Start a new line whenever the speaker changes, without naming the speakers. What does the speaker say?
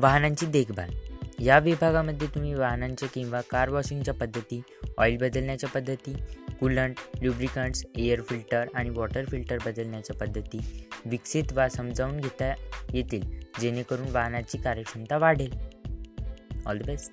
वाहनांची देखभाल. या विभागामध्ये तुम्ही वाहनांच्या किंवा कार वॉशिंगच्या पद्धती ऑइल बदलण्याच्या पद्धती कूलंट ल्युब्रिकंट्स एअर फिल्टर आणि वॉटर फिल्टर बदलण्याच्या पद्धती विकसित वा समजावून घेता येतील जेणेकरून वाहनाची कार्यक्षमता वाढेल. All the best